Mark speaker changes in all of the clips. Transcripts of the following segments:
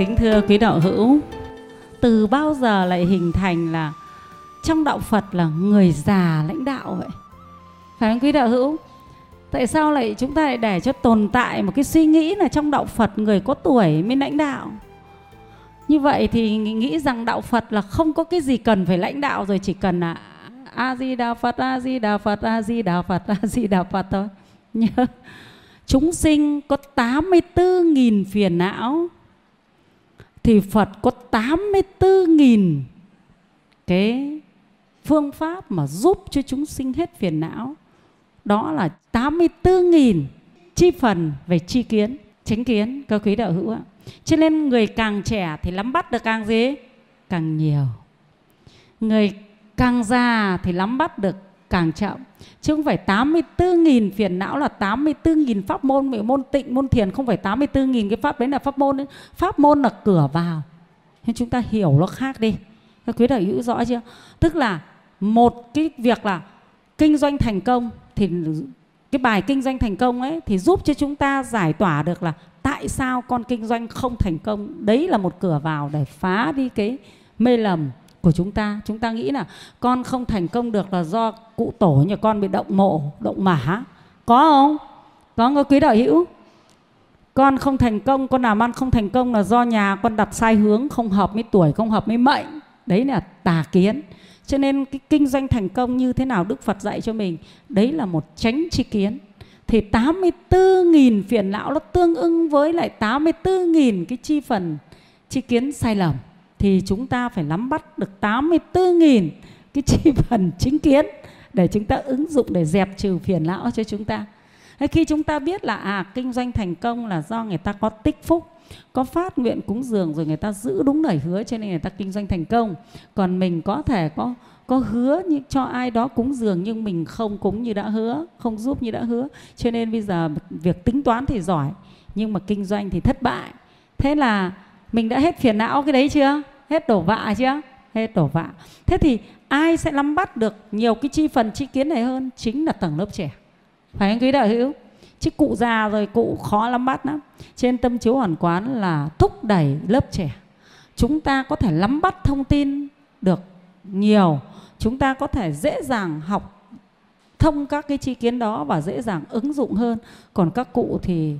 Speaker 1: Kính thưa quý đạo hữu, từ bao giờ lại hình thành là trong đạo Phật là người già lãnh đạo vậy? Phải không quý đạo hữu? Tại sao lại chúng ta lại để cho tồn tại một cái suy nghĩ là trong đạo Phật người có tuổi mới lãnh đạo? Như vậy thì nghĩ rằng đạo Phật là không có cái gì cần phải lãnh đạo rồi chỉ cần là A Di Đà Phật, A Di Đà Phật, A Di Đà Phật, A Di Đà Phật thôi. Nhớ chúng sinh có 84.000 phiền não thì Phật có 84.000 cái phương pháp mà giúp cho chúng sinh hết phiền não. Đó là 84.000 chi phần về chi kiến, chánh kiến các quý đạo hữu ạ. Cho nên người càng trẻ thì nắm bắt được càng gì? Càng nhiều. Người càng già thì nắm bắt được càng chậm. Chứ không phải 84.000 phiền não là 84.000 pháp môn môn tịnh, môn thiền không phải 84.000 cái pháp đấy là pháp môn đấy. pháp môn là cửa vào. Nên chúng ta hiểu nó khác đi. Các quý đạo hữu rõ chưa? Tức là một cái việc là kinh doanh thành công thì cái bài kinh doanh thành công ấy thì giúp cho chúng ta giải tỏa được là tại sao con kinh doanh không thành công. Đấy là một cửa vào để phá đi cái mê lầm của chúng ta. Chúng ta nghĩ là con không thành công được là do cụ tổ nhà con bị động mộ động mã có không? Có không quý đạo hữu? Con không thành công, con làm ăn không thành công là do nhà con đặt sai hướng, không hợp với tuổi, không hợp với mệnh. Đấy là tà kiến. Cho nên cái kinh doanh thành công như thế nào Đức Phật dạy cho mình, đấy là một tránh chi kiến. Thì 84.000 phiền não nó tương ưng với lại 84.000 cái chi phần chi kiến sai lầm thì chúng ta phải nắm bắt được 84.000 cái chi phần chính kiến để chúng ta ứng dụng để dẹp trừ phiền não cho chúng ta. Thế khi chúng ta biết là à kinh doanh thành công là do người ta có tích phúc, có phát nguyện cúng dường rồi người ta giữ đúng lời hứa cho nên người ta kinh doanh thành công. Còn mình có thể có có hứa như cho ai đó cúng dường nhưng mình không cúng như đã hứa, không giúp như đã hứa. Cho nên bây giờ việc tính toán thì giỏi nhưng mà kinh doanh thì thất bại. Thế là mình đã hết phiền não cái đấy chưa hết đổ vạ chưa? Hết đổ vạ. Thế thì ai sẽ nắm bắt được nhiều cái chi phần, chi kiến này hơn? Chính là tầng lớp trẻ. Phải anh quý đạo hữu? Chứ cụ già rồi cụ khó lắm bắt lắm. Trên tâm chiếu hoàn quán là thúc đẩy lớp trẻ. Chúng ta có thể nắm bắt thông tin được nhiều. Chúng ta có thể dễ dàng học thông các cái chi kiến đó và dễ dàng ứng dụng hơn. Còn các cụ thì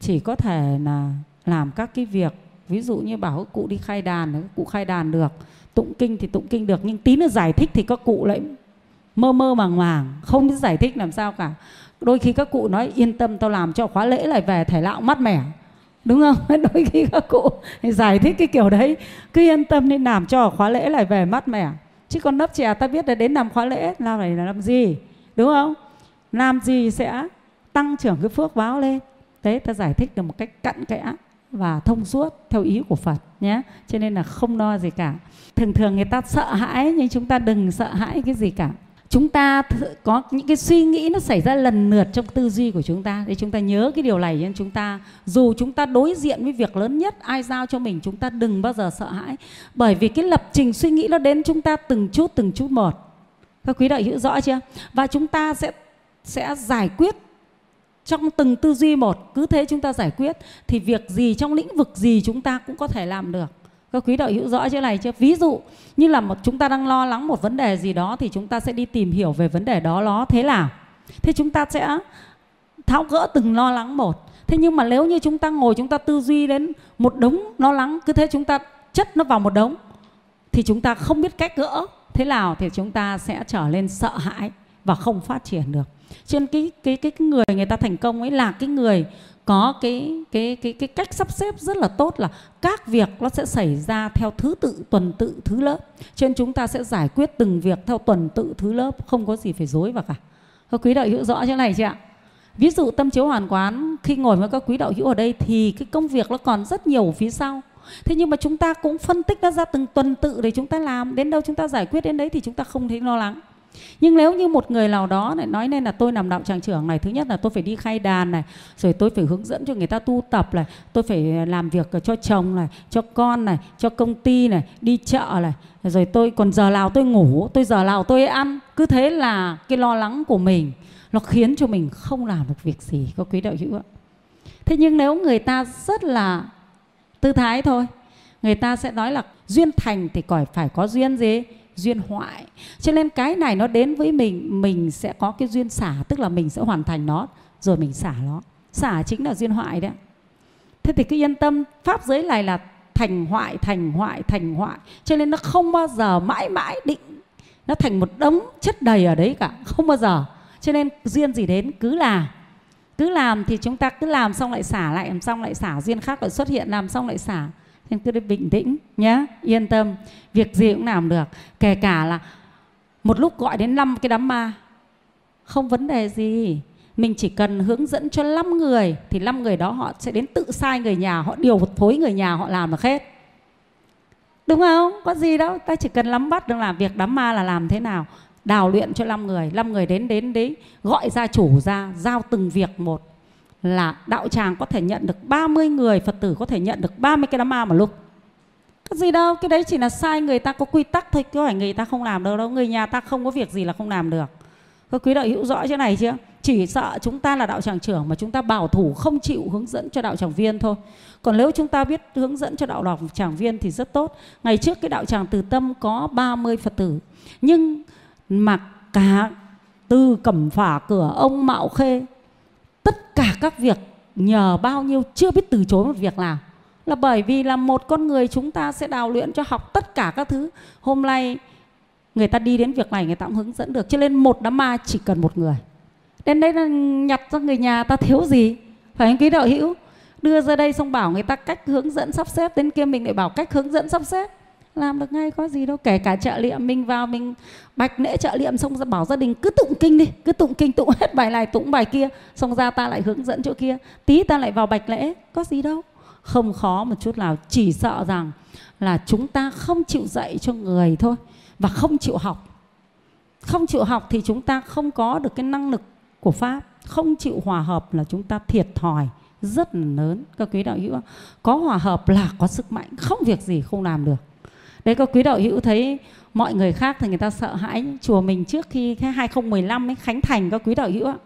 Speaker 1: chỉ có thể là làm các cái việc ví dụ như bảo các cụ đi khai đàn các cụ khai đàn được. Tụng kinh thì tụng kinh được, nhưng tí nữa giải thích thì các cụ lại mơ mơ màng màng, không biết giải thích làm sao cả. Đôi khi các cụ nói, yên tâm, tao làm cho khóa lễ lại về thể lạo mát mẻ. Đúng không? Đôi khi các cụ giải thích cái kiểu đấy. Cứ yên tâm nên làm cho khóa lễ lại về mát mẻ. Chứ con lớp trẻ ta biết là đến làm khóa lễ, làm này là làm gì? Đúng không? Làm gì sẽ tăng trưởng cái phước báo lên? Thế ta giải thích được một cách cặn kẽ và thông suốt theo ý của Phật nhé. Cho nên là không lo gì cả. Thường thường người ta sợ hãi nhưng chúng ta đừng sợ hãi cái gì cả. Chúng ta có những cái suy nghĩ nó xảy ra lần lượt trong tư duy của chúng ta để chúng ta nhớ cái điều này nên chúng ta, dù chúng ta đối diện với việc lớn nhất, ai giao cho mình, chúng ta đừng bao giờ sợ hãi bởi vì cái lập trình suy nghĩ nó đến chúng ta từng chút từng chút một các quý đạo hữu rõ chưa và chúng ta sẽ sẽ giải quyết trong từng tư duy một cứ thế chúng ta giải quyết thì việc gì trong lĩnh vực gì chúng ta cũng có thể làm được các quý đạo hữu rõ chỗ này chưa ví dụ như là một chúng ta đang lo lắng một vấn đề gì đó thì chúng ta sẽ đi tìm hiểu về vấn đề đó nó thế nào thế chúng ta sẽ tháo gỡ từng lo lắng một thế nhưng mà nếu như chúng ta ngồi chúng ta tư duy đến một đống lo lắng cứ thế chúng ta chất nó vào một đống thì chúng ta không biết cách gỡ thế nào thì chúng ta sẽ trở lên sợ hãi và không phát triển được cho nên cái cái cái người người ta thành công ấy là cái người có cái cái cái cái cách sắp xếp rất là tốt là các việc nó sẽ xảy ra theo thứ tự, tuần tự, thứ lớp. Cho nên chúng ta sẽ giải quyết từng việc theo tuần tự, thứ lớp, không có gì phải dối vào cả. Các quý đạo hữu rõ chỗ này chưa ạ? Ví dụ tâm chiếu hoàn quán, khi ngồi với các quý đạo hữu ở đây thì cái công việc nó còn rất nhiều ở phía sau. Thế nhưng mà chúng ta cũng phân tích nó ra từng tuần tự để chúng ta làm. Đến đâu chúng ta giải quyết đến đấy thì chúng ta không thấy lo lắng nhưng nếu như một người nào đó lại nói nên là tôi làm đạo tràng trưởng này, thứ nhất là tôi phải đi khai đàn này, rồi tôi phải hướng dẫn cho người ta tu tập này, tôi phải làm việc cho chồng này, cho con này, cho công ty này, đi chợ này, rồi tôi, còn giờ nào tôi ngủ, tôi giờ nào tôi ăn. Cứ thế là cái lo lắng của mình, nó khiến cho mình không làm được việc gì, có quý đạo hữu ạ. Thế nhưng nếu người ta rất là tư thái thôi, người ta sẽ nói là duyên thành thì còn phải có duyên gì? Duyên hoại. Cho nên cái này nó đến với mình mình sẽ có cái duyên xả, tức là mình sẽ hoàn thành nó, rồi mình xả nó. Xả chính là duyên hoại đấy thế thì cứ yên tâm, pháp giới này là thành hoại thành hoại thành hoại. Cho nên nó không bao giờ mãi mãi định, nó thành một đống chất đầy ở đấy cả, không bao giờ. Cho nên duyên gì đến, cứ là cứ làm thì chúng ta cứ làm xong lại xả lại, làm xong lại xả, duyên khác lại xuất hiện, làm xong lại xả nên cứ bình tĩnh nhé yên tâm. Việc gì cũng làm được. Kể cả là một lúc gọi đến năm cái đám ma, không vấn đề gì. Mình chỉ cần hướng dẫn cho 5 người, thì 5 người đó họ sẽ đến tự sai người nhà, họ điều phối người nhà họ làm được hết. Đúng không? Có gì đâu, ta chỉ cần nắm bắt được làm việc đám ma là làm thế nào. Đào luyện cho 5 người 5 người đến đến đấy, gọi gia chủ ra, giao từng việc một là đạo tràng có thể nhận được 30 người, Phật tử có thể nhận được 30 cái đám ma một lúc. Cái gì đâu, cái đấy chỉ là sai, người ta có quy tắc thôi chứ phải người ta không làm được đâu, người nhà ta không có việc gì là không làm được. Các quý đạo hữu rõ chỗ này chưa? Chỉ sợ chúng ta là đạo tràng trưởng mà chúng ta bảo thủ không chịu hướng dẫn cho đạo tràng viên thôi. Còn nếu chúng ta biết hướng dẫn cho đạo tràng viên thì rất tốt. Ngày trước cái đạo tràng từ tâm có 30 phật tử. Nhưng mà cả từ cẩm phả, cửa ông mạo khê tất cả các việc nhờ bao nhiêu chưa biết từ chối một việc nào. Là bởi vì là một con người chúng ta sẽ đào luyện cho học tất cả các thứ. Hôm nay người ta đi đến việc này, người ta cũng hướng dẫn được. Cho nên một đám ma chỉ cần một người. Đến đây là nhặt cho người nhà ta thiếu gì? Phải anh quý đạo hữu? Đưa ra đây xong bảo người ta cách hướng dẫn sắp xếp đến kia mình lại bảo cách hướng dẫn sắp xếp làm được ngay, có gì đâu. Kể cả trợ liệm mình vào, mình bạch lễ trợ liệm xong ra bảo gia đình, cứ tụng kinh đi, cứ tụng kinh, tụng hết bài này, tụng bài kia. Xong ra ta lại hướng dẫn chỗ kia. Tí ta lại vào bạch lễ, có gì đâu. Không khó một chút nào, chỉ sợ rằng là chúng ta không chịu dạy cho người thôi và không chịu học. Không chịu học thì chúng ta không có được cái năng lực của pháp. Không chịu hòa hợp là chúng ta thiệt thòi, rất là lớn. Các quý đạo hữu có hòa hợp là có sức mạnh. Không việc gì không làm được đấy các quý đạo hữu thấy mọi người khác thì người ta sợ hãi chùa mình trước khi cái 2015 ấy, khánh thành các quý đạo hữu ạ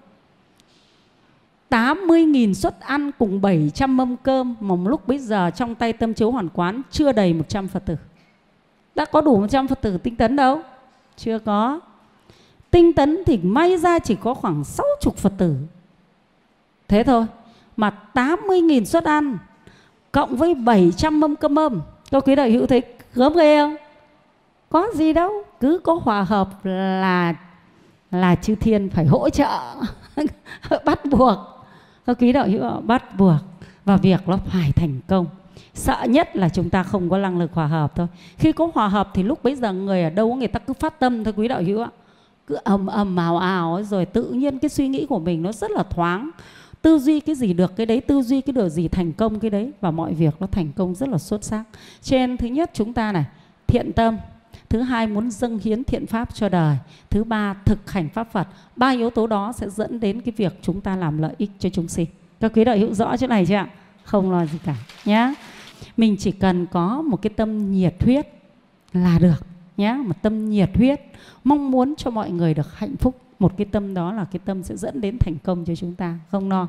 Speaker 1: 80.000 suất ăn cùng 700 mâm cơm mà một lúc bây giờ trong tay tâm chiếu hoàn quán chưa đầy 100 Phật tử. Đã có đủ 100 Phật tử tinh tấn đâu? Chưa có. Tinh tấn thì may ra chỉ có khoảng 60 Phật tử. Thế thôi. Mà 80.000 suất ăn cộng với 700 mâm cơm mâm. Các quý đại hữu thấy gớm ghê không? Có gì đâu. Cứ có hòa hợp là là chư thiên phải hỗ trợ, bắt buộc. Các quý đạo hữu bắt buộc. Và việc nó phải thành công. Sợ nhất là chúng ta không có năng lực hòa hợp thôi. Khi có hòa hợp thì lúc bấy giờ người ở đâu, người ta cứ phát tâm thôi, quý đạo hữu ạ. Cứ ầm ầm ào ào rồi tự nhiên cái suy nghĩ của mình nó rất là thoáng tư duy cái gì được, cái đấy, tư duy cái điều gì thành công cái đấy, và mọi việc nó thành công rất là xuất sắc. Trên thứ nhất chúng ta này, thiện tâm. Thứ hai muốn dâng hiến thiện pháp cho đời. Thứ ba, thực hành pháp phật. Ba yếu tố đó sẽ dẫn đến cái việc chúng ta làm lợi ích cho chúng sinh. Các quý đạo hữu rõ chỗ này chưa ạ? Không lo gì cả nhé mình chỉ cần có một cái tâm nhiệt huyết là được nhé một tâm nhiệt huyết, mong muốn cho mọi người được hạnh phúc. Một cái tâm đó là cái tâm sẽ dẫn đến thành công cho chúng ta, không lo.